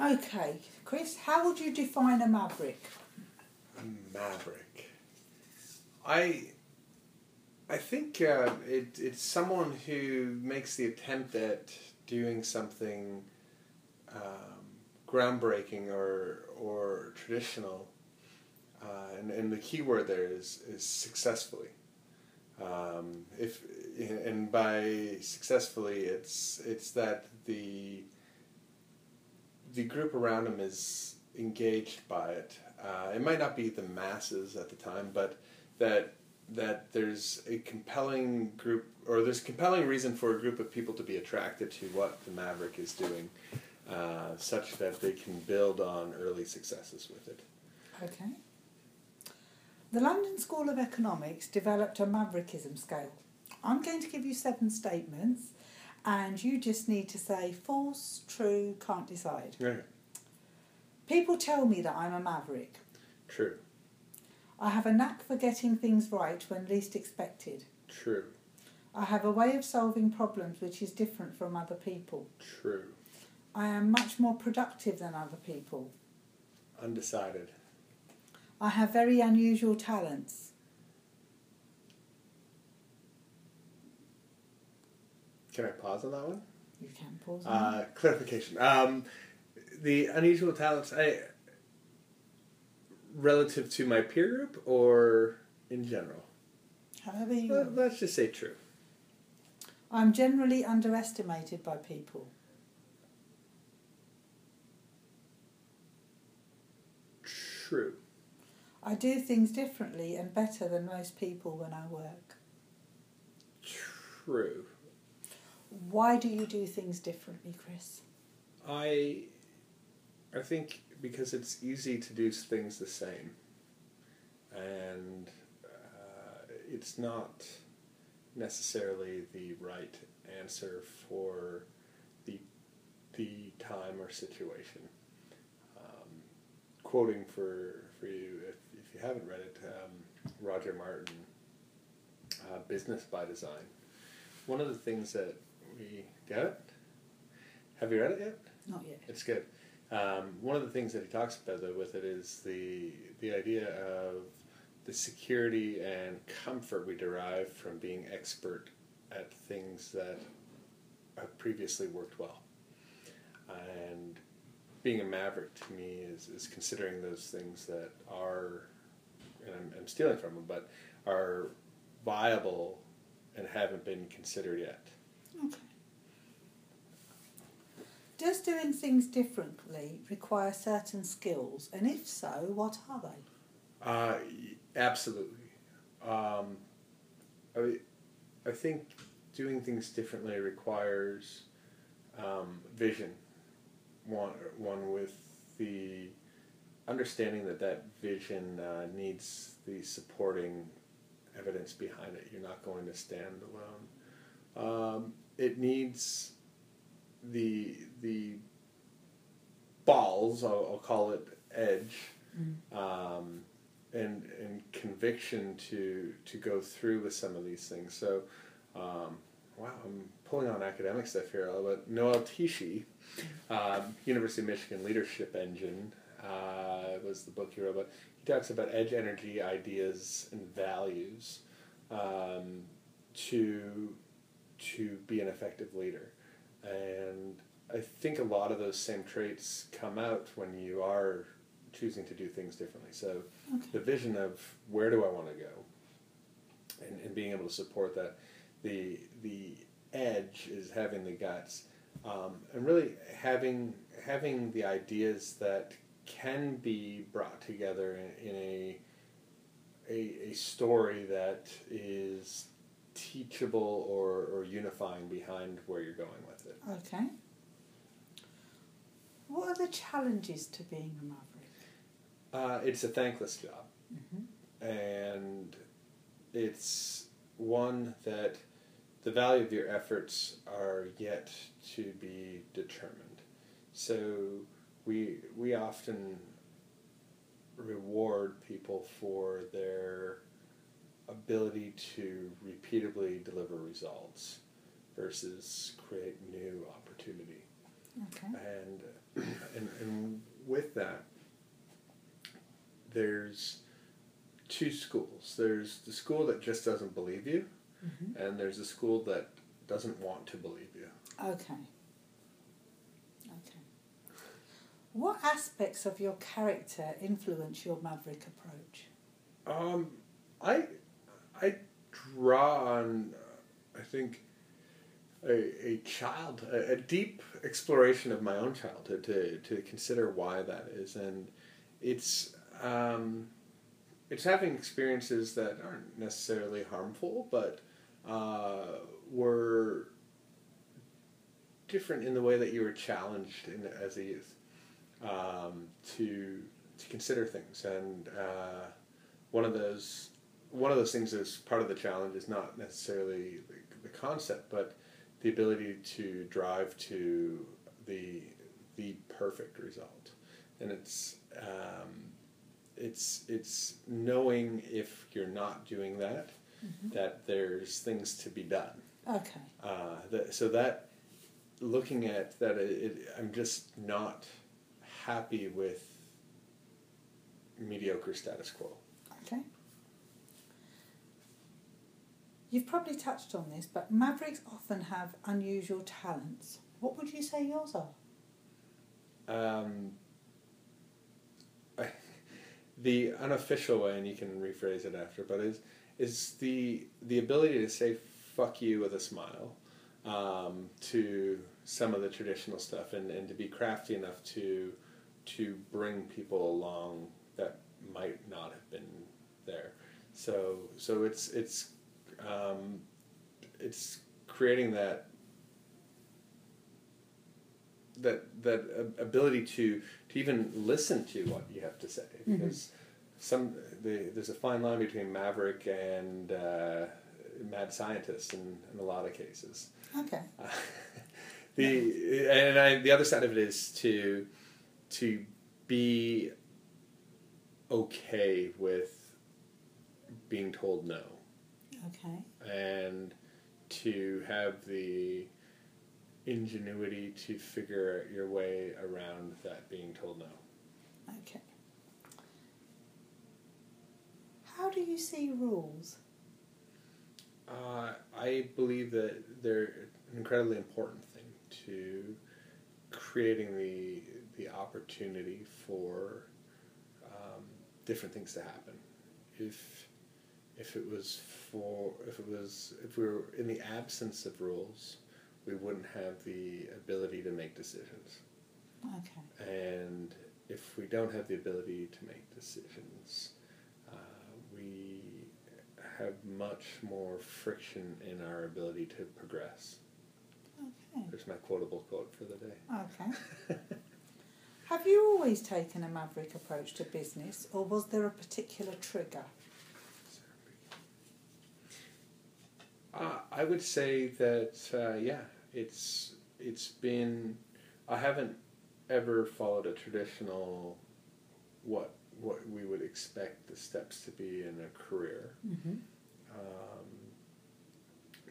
Okay, Chris, how would you define a maverick? A maverick. I I think uh, it, it's someone who makes the attempt at doing something um, groundbreaking or or traditional, uh, and, and the key word there is is successfully. Um, if and by successfully, it's it's that the the group around him is engaged by it. Uh, it might not be the masses at the time, but that that there's a compelling group or there's compelling reason for a group of people to be attracted to what the Maverick is doing, uh, such that they can build on early successes with it. Okay. The London School of Economics developed a Maverickism scale. I'm going to give you seven statements, and you just need to say false, true, can't decide. Okay. People tell me that I'm a maverick. True. I have a knack for getting things right when least expected. True. I have a way of solving problems which is different from other people. True. I am much more productive than other people. Undecided. I have very unusual talents. Can I pause on that one? You can pause. on Uh, clarification. Um, the unusual talents, I relative to my peer group or in general. However you. Well, let's just say true. I'm generally underestimated by people. True. I do things differently and better than most people when I work. True. Why do you do things differently, Chris? I I think because it's easy to do things the same, and uh, it's not necessarily the right answer for the the time or situation. Um, quoting for for you, if, if you haven't read it, um, Roger Martin, uh, Business by Design. One of the things that we it. Have you read it yet? Not yet. It's good. Um, one of the things that he talks about though with it is the the idea of the security and comfort we derive from being expert at things that have previously worked well. And being a maverick to me is, is considering those things that are, and I'm, I'm stealing from him, but are viable and haven't been considered yet. Okay. Does doing things differently require certain skills? And if so, what are they? Uh, absolutely. Um, I, I think doing things differently requires um, vision. One, one with the understanding that that vision uh, needs the supporting evidence behind it. You're not going to stand alone. Um, it needs the the balls. I'll, I'll call it edge um, and and conviction to to go through with some of these things. So, um, wow, I'm pulling on academic stuff here, but Noel Tichy, um, University of Michigan Leadership Engine uh, was the book he wrote. But he talks about edge, energy, ideas, and values um, to to be an effective leader, and I think a lot of those same traits come out when you are choosing to do things differently. So Okay. the vision of where do I want to go, and, and being able to support that. The the edge is having the guts, um, and really having having the ideas that can be brought together in, in a, a a story that is teachable or, or unifying behind where you're going with it. Okay. What are the challenges to being a maverick? Uh, it's a thankless job. hmm and it's one that the value of your efforts are yet to be determined. So we we often reward people for their ability to repeatedly deliver results versus create new opportunity Okay. and and, and with that, there's two schools. There's the school that just doesn't believe you, Mhm. and there's a school that doesn't want to believe you. Okay. Okay. What aspects of your character influence your maverick approach? Um, I I draw on I think a, a child a, a deep exploration of my own childhood to, to consider why that is. And it's um, it's having experiences that aren't necessarily harmful but uh, were different in the way that you were challenged in, as a youth um, to to consider things. And uh, one of those one of those things is part of the challenge is not necessarily the, the concept, but the ability to drive to the the perfect result, and it's um, it's it's knowing if you're not doing that, that there's things to be done. Okay. Uh, that, so that looking at that, it, it, I'm just not happy with mediocre status quo. Okay. You've probably touched on this, but mavericks often have unusual talents. What would you say yours are? Um, I, the unofficial way, and you can rephrase it after, but is is the the ability to say "fuck you" with a smile um, to some of the traditional stuff, and, and to be crafty enough to to bring people along that might not have been there. So so it's it's um, it's creating that that that ability to to even listen to what you have to say Mhm. because some the, there's a fine line between maverick and uh, mad scientist in, in a lot of cases. Okay. Uh, the and I, the other side of it is to to be okay with being told no Okay. and to have the ingenuity to figure your way around that being told no. Okay. How do you see rules? Uh, I believe that they're an incredibly important thing to creating the the opportunity for um, different things to happen. If if it was for if it was if we were in the absence of rules, we wouldn't have the ability to make decisions. Okay. And if we don't have the ability to make decisions, uh, we have much more friction in our ability to progress. Okay. There's my quotable quote for the day. Okay. Have you always taken a maverick approach to business, or was there a particular trigger? Uh, I would say that uh, yeah, it's it's been. I haven't ever followed a traditional what what we would expect the steps to be in a career. Mm-hmm. um,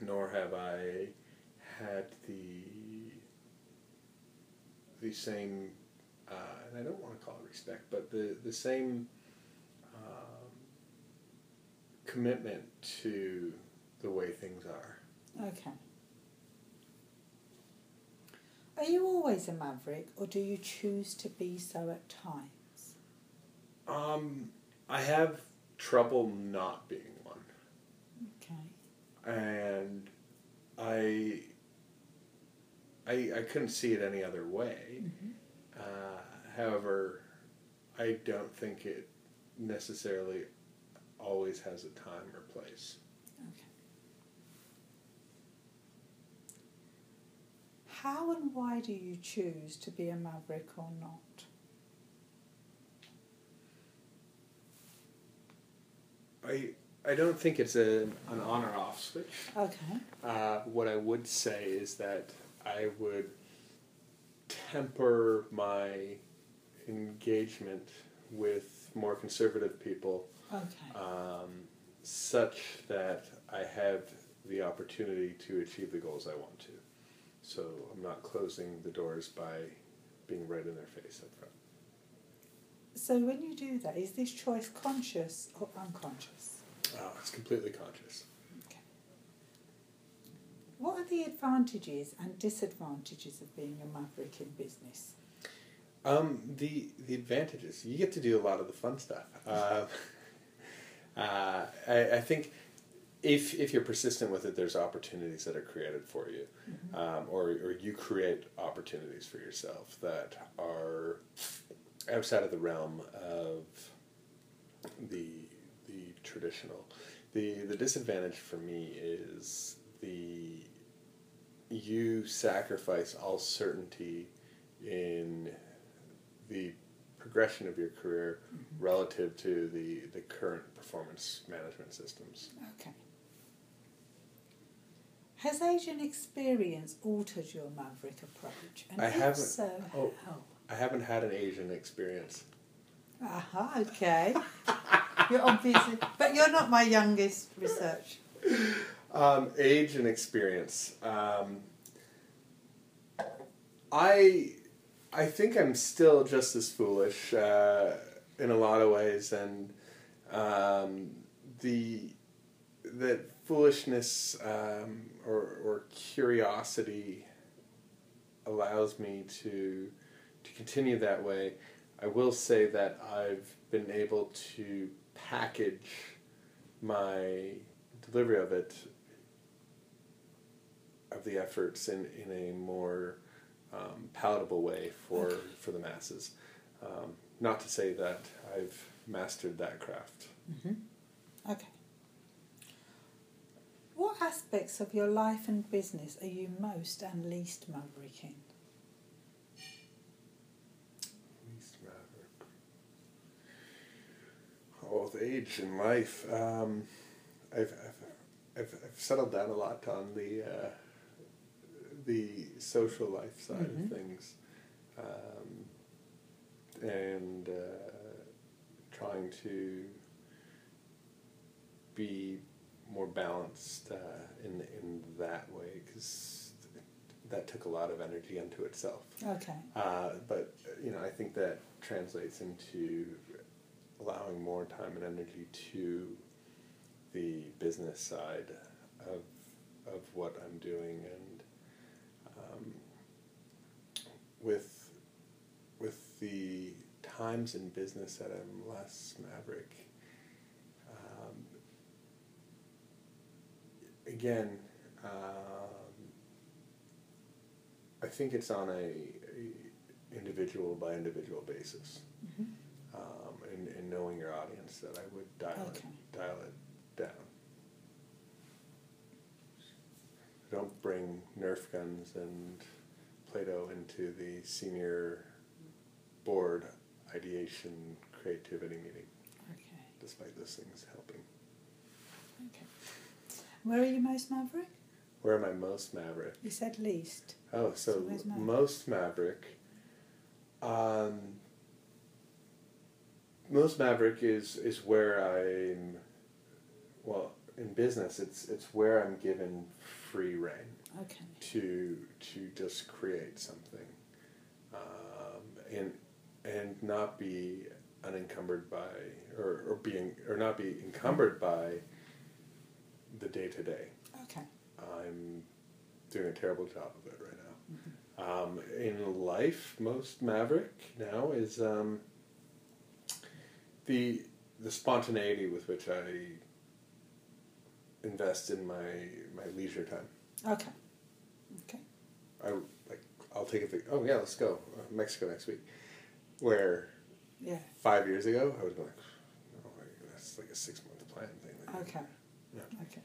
nor have I had the the same, uh, and I don't want to call it respect, but the the same um, commitment to the way things are. Okay. Are you always a maverick, or do you choose to be so at times? Um, I have trouble not being one. Okay. and I, I I couldn't see it any other way. Mhm. Uh, however, I don't think it necessarily always has a time or place. Okay. How and why do you choose to be a maverick or not? I I don't think it's a an on or off switch. Okay. Uh, what I would say is that I would temper my engagement with more conservative people Okay. um, such that I have the opportunity to achieve the goals I want to. So I'm not closing the doors by being right in their face up front. So when you do that, is this choice conscious or unconscious? Oh, it's completely conscious. Okay. What are the advantages and disadvantages of being a maverick in business? Um, the the advantages you get to do a lot of the fun stuff. Uh, uh, I, I think if if you're persistent with it, there's opportunities that are created for you, um, or or you create opportunities for yourself that are outside of the realm of the the traditional. the The disadvantage for me is the you sacrifice all certainty in the progression of your career relative to the, the current performance management systems. Okay. Has Asian experience altered your maverick approach? And I haven't- so, oh. how? I haven't had an Asian experience. Aha, okay. you're obviously, but you're not my youngest research. Um, age and experience. Um, I I think I'm still just as foolish uh, in a lot of ways, and um, the that foolishness um, or or curiosity allows me to to continue that way. I will say that I've been able to package my delivery of it of the efforts in, in a more um, palatable way for for the masses. Um, not to say that I've mastered that craft. Okay. What aspects of your life and business are you most and least maverick in? Least maverick. Oh, with age and life, um, I've, I've, I've, I've settled down a lot on the uh, the social life side Mhm. of things, um, and uh, trying to be more balanced uh, in in that way because that took a lot of energy unto itself. Okay. Uh, but you know, I think that translates into allowing more time and energy to the business side of of what I'm doing, and um, with with the times in business that I'm less maverick. Again. Um, I think it's on a, a individual by individual basis, Mhm. um, and, and knowing your audience that I would dial Okay. it dial it down. Don't bring Nerf guns and Play-Doh into the senior board ideation creativity meeting, Okay. despite those things helping. Okay. Where are you most maverick? Where am I most maverick? You said least. Oh, so, So Maverick? most Maverick. Um, most Maverick is is where I'm. Well, in business, it's it's where I'm given free reign Okay. to to just create something, um, and and not be unencumbered by or or being or not be encumbered by the day to day. Okay. I'm doing a terrible job of it right now. Um, in life, most maverick now is um, the the spontaneity with which I invest in my my leisure time. Okay. Okay. I like I'll take a vac- oh yeah let's go uh, Mexico next week. Where Yeah. five years ago I be like, oh, that's like a six month plan thing. Okay. Yeah. Okay.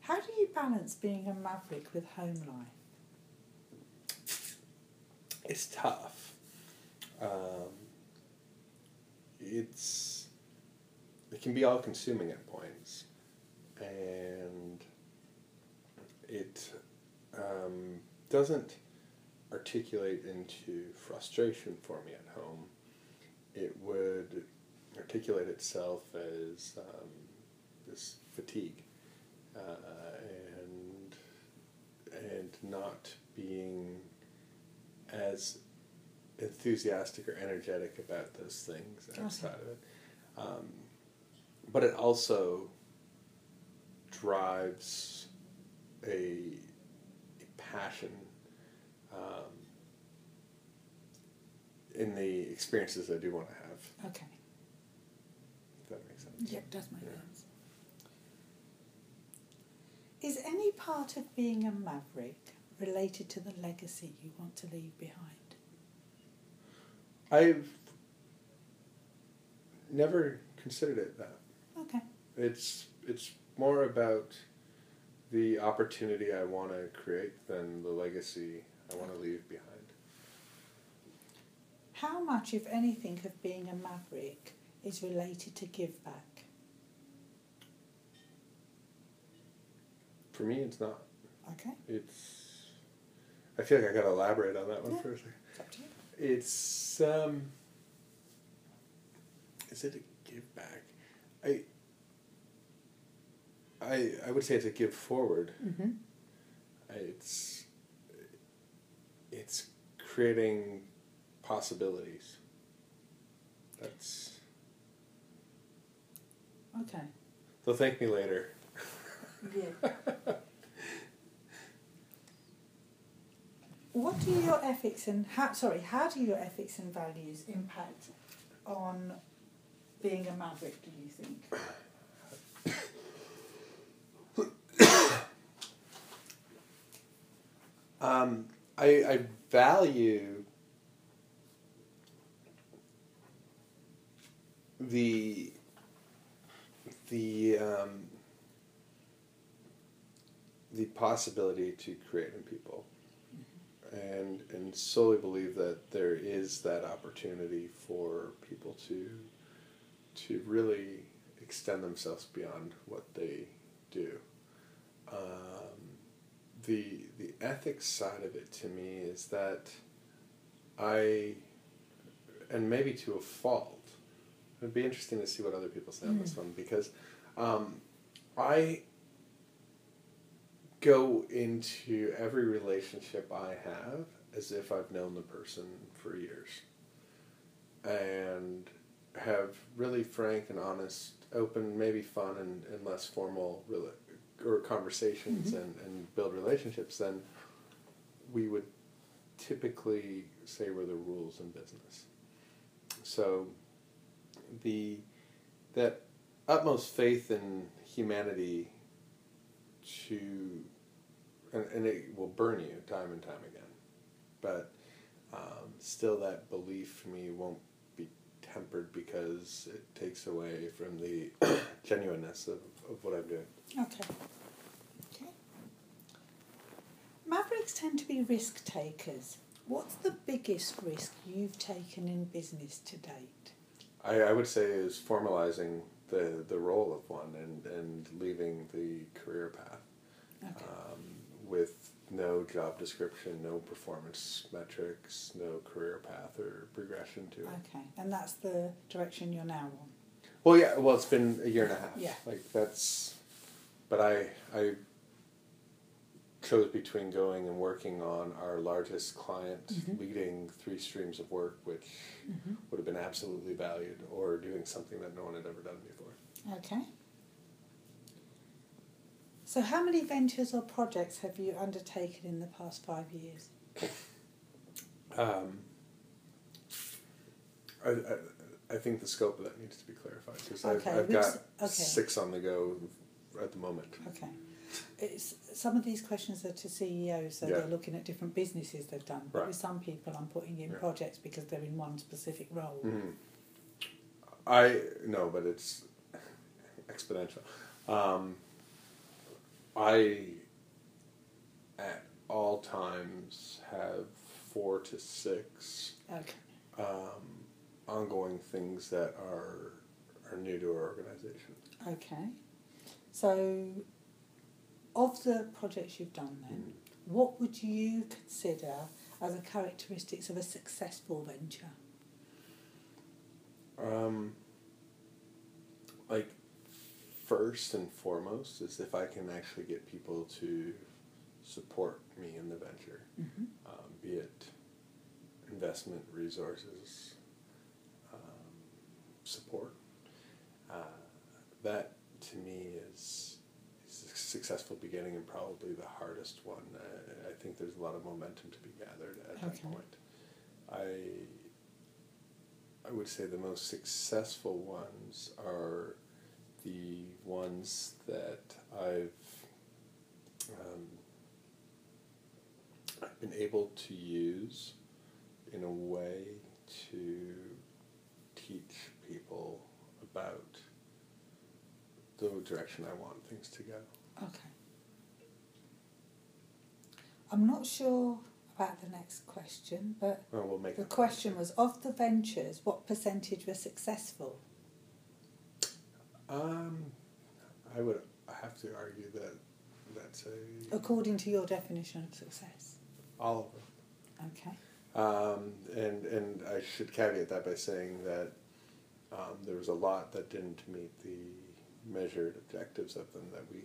How do you balance being a maverick with home life? it's tough. Um, it's it can be all consuming at points, and it um, doesn't articulate into frustration for me at home. It would articulate itself as um, this fatigue uh, and and not being as enthusiastic or energetic about those things outside Okay. of it. Um, but it also drives a, a passion um, in the experiences I do want to have. Okay. If that makes sense. Yeah, it does make sense. Is any part of being a maverick related to the legacy you want to leave behind? I've never considered it that. Okay. It's it's more about the opportunity I want to create than the legacy I want to leave behind. How much, if anything, of being a maverick is related to give back? For me, it's not. Okay, It's. I feel like I got to elaborate on that one Yeah. for a second. it's up to you. It's um. Is it a give back? I. I I would say it's a give forward. Mm-hmm. It's. It's creating possibilities. That's. Okay. They'll thank me later. Yeah. What do your ethics and how sorry, how do your ethics and values impact on being a maverick, do you think? Um, I, I value the the um, the possibility to create in people, and and solely believe that there is that opportunity for people to to really extend themselves beyond what they do. Um, the the ethics side of it to me is that I, and maybe to a fault, it'd be interesting to see what other people say on this one because um, I go into every relationship I have as if I've known the person for years, and have really frank and honest, open, maybe fun and, and less formal rela- or conversations mm-hmm. and, and build relationships, then we would typically say we're the rules in business. So the that utmost faith in humanity to and, and it will burn you time and time again. But um, still that belief for me won't be tempered because it takes away from the genuineness of, of what I'm doing. Okay. Okay. Mavericks tend to be risk takers. What's the biggest risk you've taken in business to date? I, I would say is formalizing the, the role of one and, and leaving the career path Okay. um, with no job description, no performance metrics, no career path or progression to it. Okay. And that's the direction you're now on. Well, yeah. Well, it's been a year and a half. Yeah. Like that's, but I I chose between going and working on our largest client, Mhm. leading three streams of work, which Mm-hmm. would have been absolutely valued, or doing something that no one had ever done before. Okay. So, how many ventures or projects have you undertaken in the past five years? Um, I, I, I think the scope of that needs to be clarified because Okay, I've, I've got okay. six on the go at the moment. Okay. It's, some of these questions are to CEOs, so Yeah. they're looking at different businesses they've done. But Right. with some people, I'm putting in Yeah. projects because they're in one specific role. Mhm. I no, but it's exponential. Um, I at all times have four to six Okay. um, ongoing things that are are new to our organization. Okay. So, of the projects you've done then, what would you consider as the characteristics of a successful venture? Um, like first and foremost is if I can actually get people to support me in the venture, Mm-hmm. um, be it investment, resources, um, support. Uh, that to me is, is a successful beginning and probably the hardest one. I, I think there's a lot of momentum to be gathered at that point. I I would say the most successful ones are the ones that I've um, I've been able to use in a way to teach people about the direction I want things to go. Okay. I'm not sure about the next question, but Well, we'll the question was of the ventures, what percentage were successful? Um, I would have to argue that that's a According to your definition of success. all of them. Okay. Um, and and I should caveat that by saying that um, there was a lot that didn't meet the measured objectives of them that we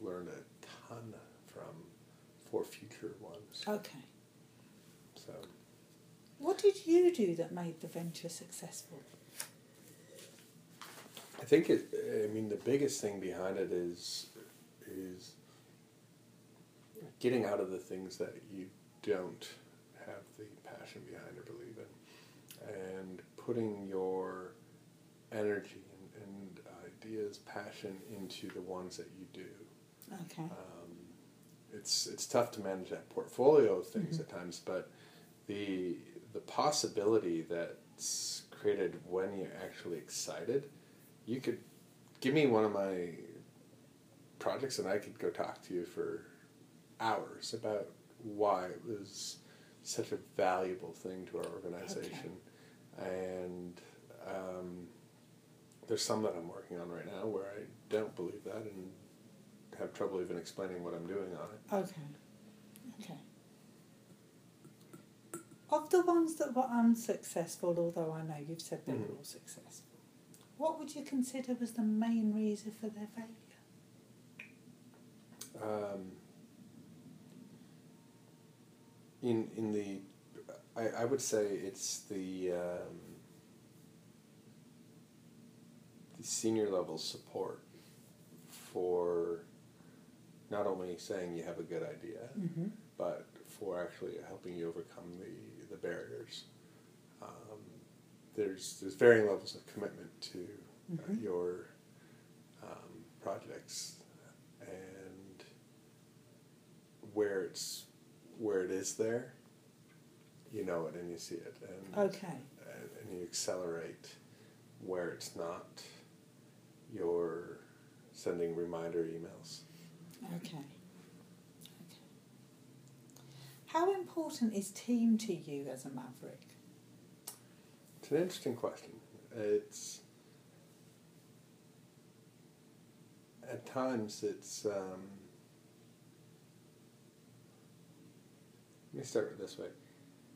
learned a ton from for future ones. Okay. So What did you do that made the venture successful? I think it. I mean, the biggest thing behind it is is getting out of the things that you don't have the passion behind or believe in, and putting your energy and, and ideas, passion into the ones that you do. Okay. Um, it's it's tough to manage that portfolio of things Mhm. at times, but the the possibility that's created when you're actually excited, you could give me one of my projects and I could go talk to you for hours about why it was such a valuable thing to our organization, Okay. and um, there's some that I'm working on right now where I don't believe that and have trouble even explaining what I'm doing on it. Okay. Okay. Of the ones that were unsuccessful, although I know you've said they were Mhm. all successful, what would you consider was the main reason for their failure? Um, in in the, I, I would say it's the um, the senior level support not only saying you have a good idea, Mm-hmm. but for actually helping you overcome the, the barriers. Um, there's there's varying levels of commitment to uh, Mhm. your um, projects, and where it's where it is there, you know it and you see it, and Okay. and, and you accelerate where it's not. You're sending reminder emails. Okay. Okay. How important is team to you as a maverick? It's an interesting question. It's at times it's. Um, let me start with this way.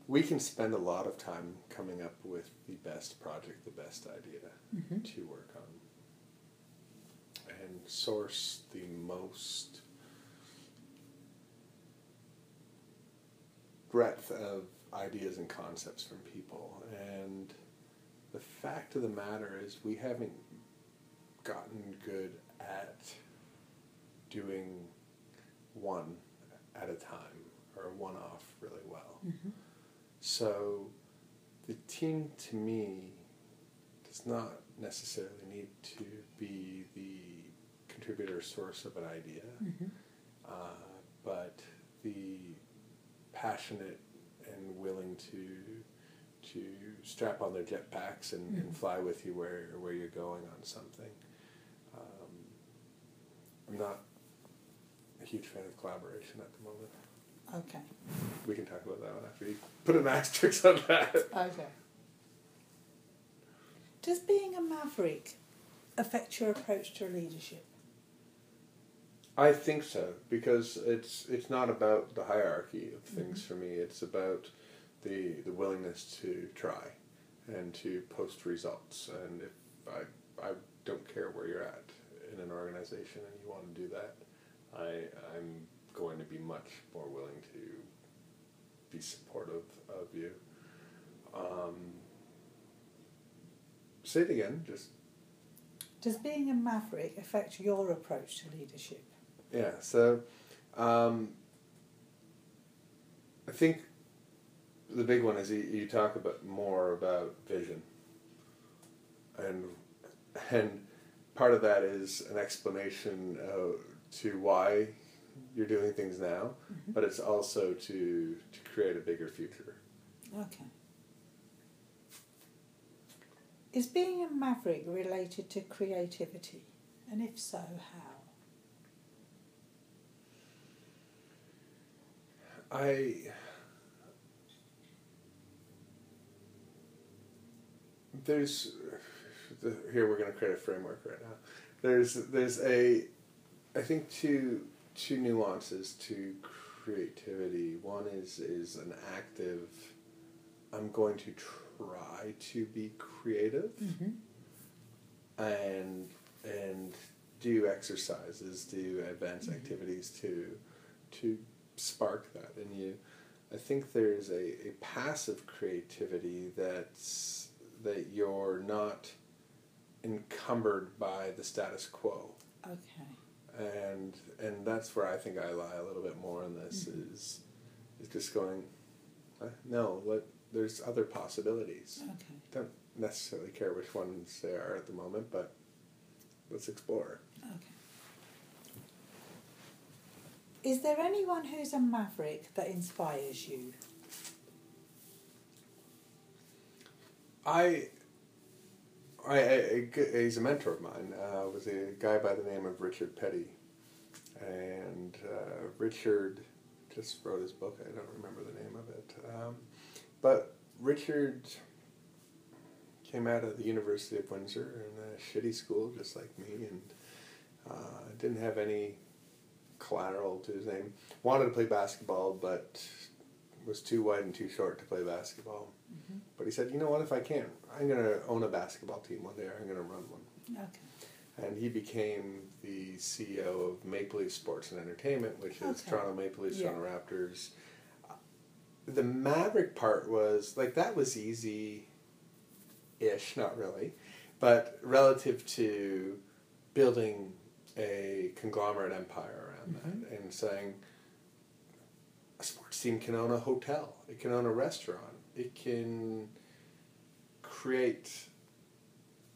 We can spend a lot of time coming up with the best project, the best idea Mm-hmm. to work and source the most breadth of ideas and concepts from people. And the fact of the matter is, we haven't gotten good at doing one at a time or one off really well. Mm-hmm. So the team to me does not necessarily need to be the contributor source of an idea, Mm-hmm. uh, but the passionate and willing to to strap on their jetpacks and, and Mhm. fly with you where where you're going on something. Um, I'm not a huge fan of collaboration at the moment. Okay. We can talk about that one after you put an asterisk on that. Okay. Does being a maverick affect your approach to leadership? I think so because it's it's not about the hierarchy of things mm-hmm. for me. Mm-hmm. It's about the the willingness to try and to post results. And if I I don't care where you're at in an organization and you want to do that, I I'm going to be much more willing to be supportive of you. Um, say it again, just. Does being a maverick affect your approach to leadership? Yeah. So, um, I think the big one is you, you talk about more about vision, and and part of that is an explanation uh, to why you're doing things now, Mhm. but it's also to to create a bigger future. Okay. Is being a maverick related to creativity? And if so, how? I there's the, here we're going to create a framework right now. There's there's a I think two two nuances to creativity. One is is an active. I'm going to try to be creative Mm-hmm. and and do exercises, do advanced Mhm. activities to to spark that in you. I think there's a, a passive creativity that's that you're not encumbered by the status quo. Okay. And and that's where I think I lie a little bit more in this Mhm. is is just going uh, no, let there's other possibilities Okay. don't necessarily care which ones they are at the moment, but let's explore. Okay. Is there anyone who's a maverick that inspires you? I, I, I- he's a mentor of mine. Uh, was a guy by the name of Richard Peddie, and uh, Richard just wrote his book. I don't remember the name of it, um, but Richard came out of the University of Windsor in a shitty school, just like me, and uh, didn't have any collateral to his name. Wanted to play basketball, but was too wide and too short to play basketball. Mm-hmm. But he said, you know what, if I can, I'm going to own a basketball team one day, I'm going to run one. Okay. And he became the CEO of Maple Leaf Sports and Entertainment, which is Okay. Toronto Maple Leafs, Yeah. Toronto Raptors. The Maverick part was, like, that was easy ish, not really, but relative to building a conglomerate empire around Mhm. that and saying, a sports team can own a hotel, it can own a restaurant, it can create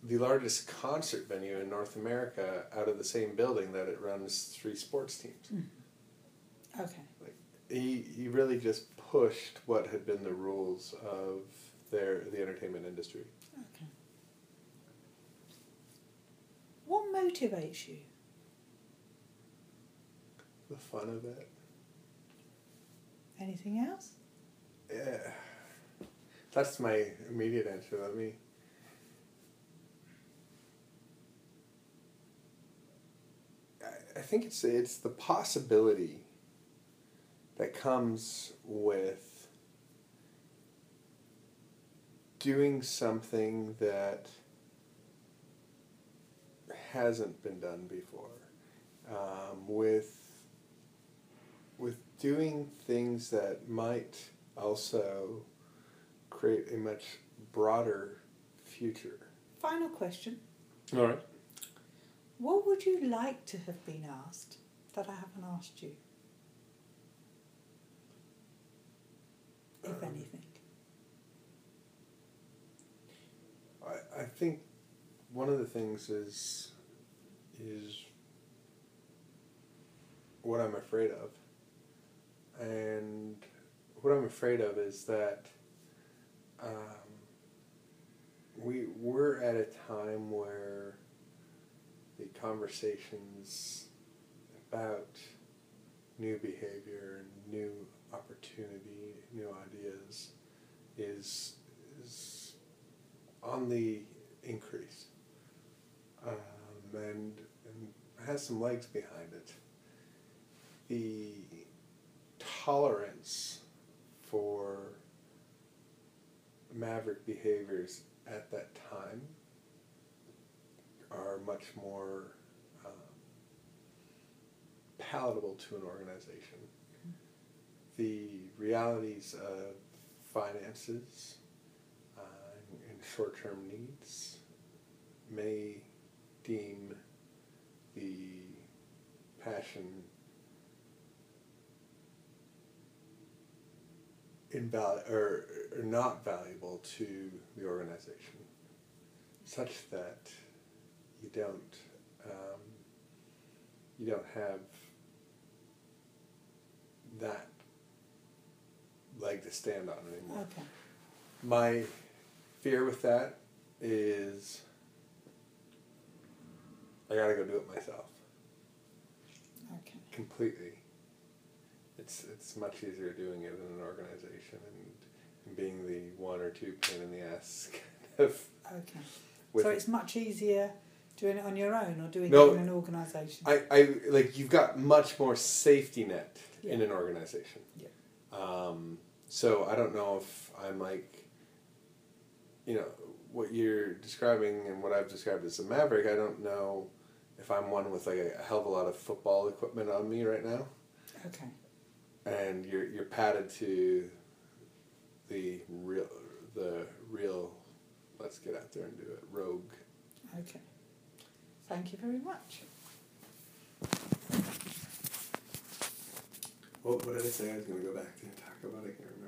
the largest concert venue in North America out of the same building that it runs three sports teams. Mm-hmm. Okay. He, he really just pushed what had been the rules of their the entertainment industry. Okay. What motivates you? The fun of it. Anything else? Yeah. That's my immediate answer. Let me. I- think it's it's the possibility that comes with doing something that hasn't been done before, um, with doing things that might also create a much broader future. Final question. All right. What would you like to have been asked that I haven't asked you? If Um, anything. I, I think one of the things is is what I'm afraid of. And what I'm afraid of is that um, we we're at a time where the conversations about new behavior and new opportunity, new ideas is is on the increase um, and, and has some legs behind it. The tolerance for maverick behaviors at that time are much more um, palatable to an organization. The realities of finances uh, and short term needs may deem the passion inval- or, or not valuable to the organization, such that you don't um, you don't have that leg to stand on anymore. Okay. My fear with that is I gotta go do it myself Okay. completely. It's it's much easier doing it in an organization and, and being the one or two pain in the ass kind of. Okay. So it's much easier doing it on your own or doing No, it in an organisation. I, I like you've got much more safety net in an organization. Yeah. Um, so I don't know if I'm like, you know, what you're describing and what I've described as a maverick. I don't know if I'm one with like a hell of a lot of football equipment on me right now, Okay. And you're you're padded to the real the real. Let's get out there and do it. Rogue. Okay. Thank you very much. What, what did I say I was going to go back to talk about? I can't remember.